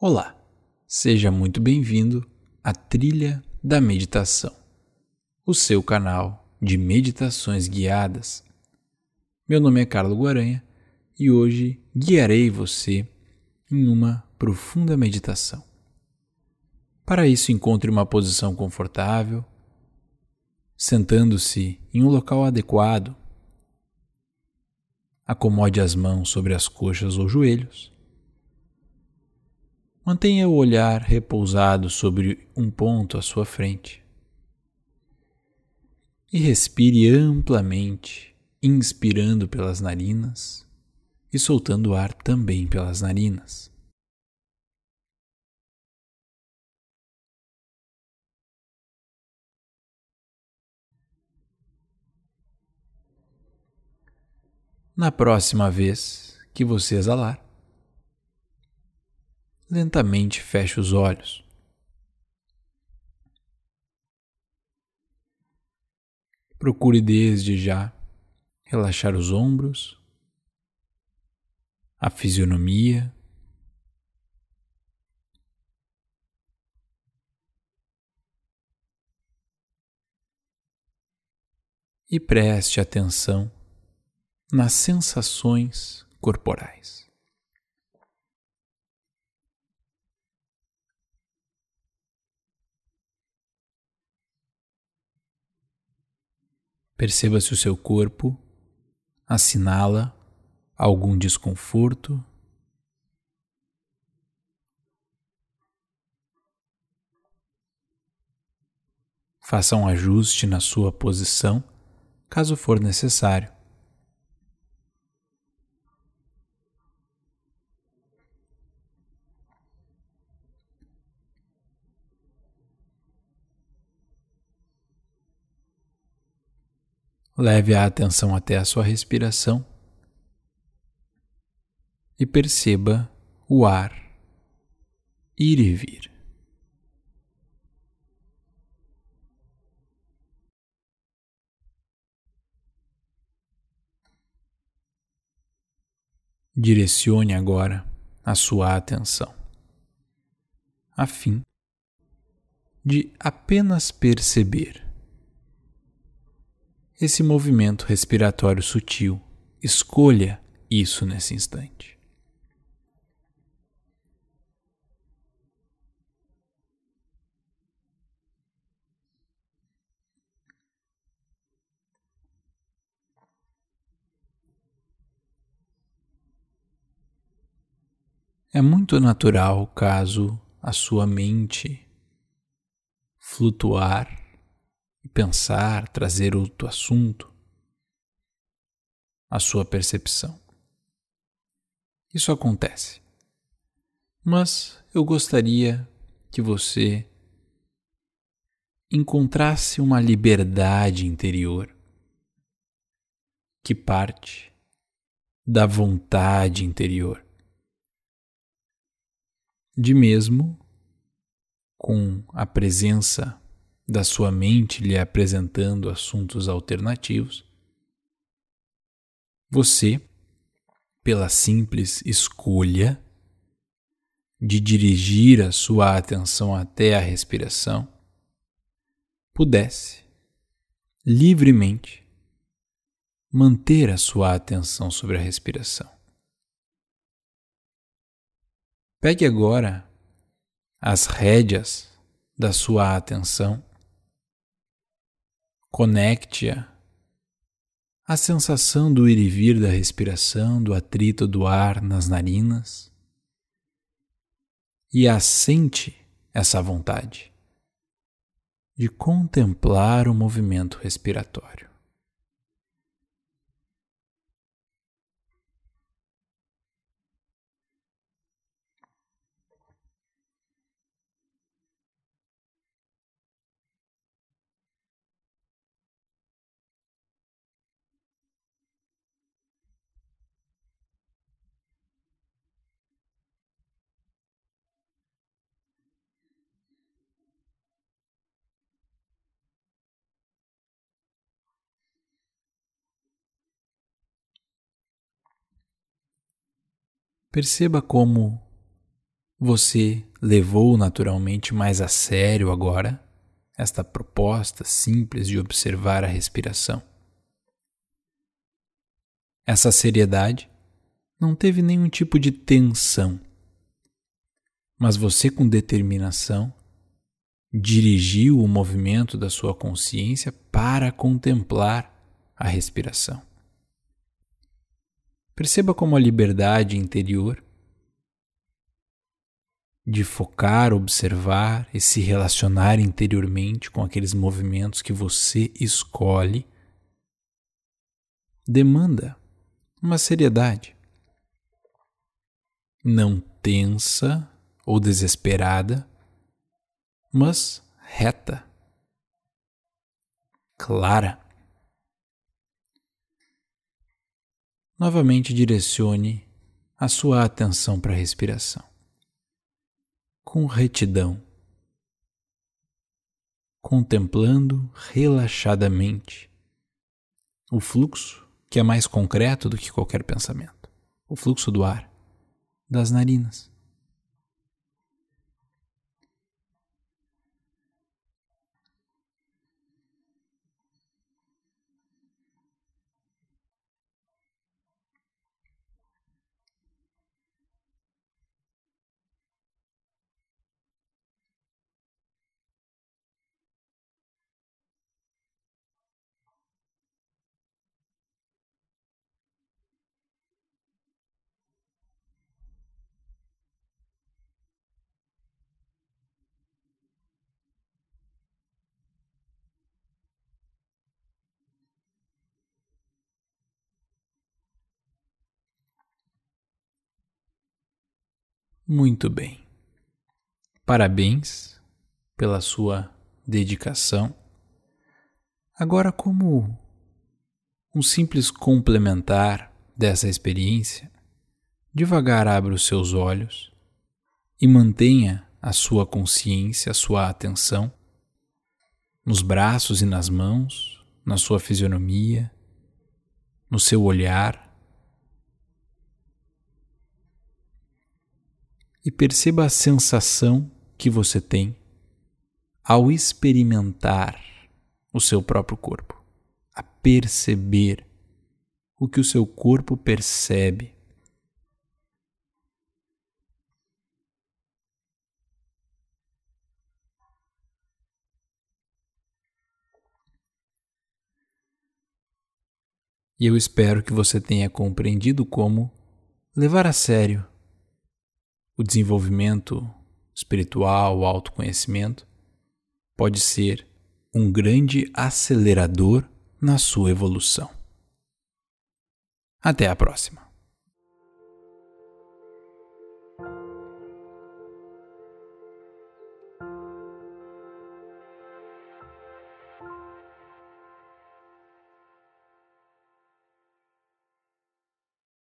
Olá, seja muito bem-vindo à Trilha da Meditação, o seu canal de meditações guiadas. Meu nome é Carlos Guaranha e hoje guiarei você em uma profunda meditação. Para isso, encontre uma posição confortável, sentando-se em um local adequado. Acomode as mãos sobre as coxas ou joelhos Mantenha o olhar repousado sobre um ponto à sua frente. E respire amplamente, inspirando pelas narinas e soltando o ar também pelas narinas. Na próxima vez que você exalar, lentamente feche os olhos. Procure desde já relaxar os ombros, a fisionomia, e preste atenção nas sensações corporais. Perceba se o seu corpo assinala algum desconforto. Faça um ajuste na sua posição, caso for necessário. Leve a atenção até a sua respiração e perceba o ar ir e vir. Direcione agora a sua atenção, a fim de apenas perceber esse movimento respiratório sutil. Escolha isso nesse instante. É muito natural caso a sua mente flutuar pensar, trazer outro assunto, a sua percepção. Isso acontece. Mas eu gostaria que você encontrasse uma liberdade interior que parte da vontade interior. De mesmo com a presença da sua mente lhe apresentando assuntos alternativos, você, pela simples escolha de dirigir a sua atenção até a respiração, pudesse livremente manter a sua atenção sobre a respiração. Pegue agora as rédeas da sua atenção Conecte-a à sensação do ir e vir da respiração, do atrito do ar nas narinas e assente essa vontade de contemplar o movimento respiratório. Perceba como Você levou naturalmente mais a sério agora esta proposta simples de observar a respiração. Essa seriedade não teve nenhum tipo de tensão, mas você, com determinação, dirigiu o movimento da sua consciência para contemplar a respiração. Perceba como a liberdade interior de focar, observar e se relacionar interiormente com aqueles movimentos que você escolhe, demanda uma seriedade. Não tensa ou desesperada, mas reta, clara. Novamente direcione a sua atenção para a respiração. Com retidão, contemplando relaxadamente o fluxo que é mais concreto do que qualquer pensamento. O fluxo do ar das narinas. Muito bem. Parabéns pela sua dedicação. Agora, como um simples complementar dessa experiência, devagar abra os seus olhos e mantenha a sua consciência, a sua atenção nos braços e nas mãos, na sua fisionomia, no seu olhar e perceba a sensação que você tem ao experimentar o seu próprio corpo, a perceber o que o seu corpo percebe. E eu espero que você tenha compreendido como levar a sério o desenvolvimento espiritual, o autoconhecimento, pode ser um grande acelerador na sua evolução. Até a próxima!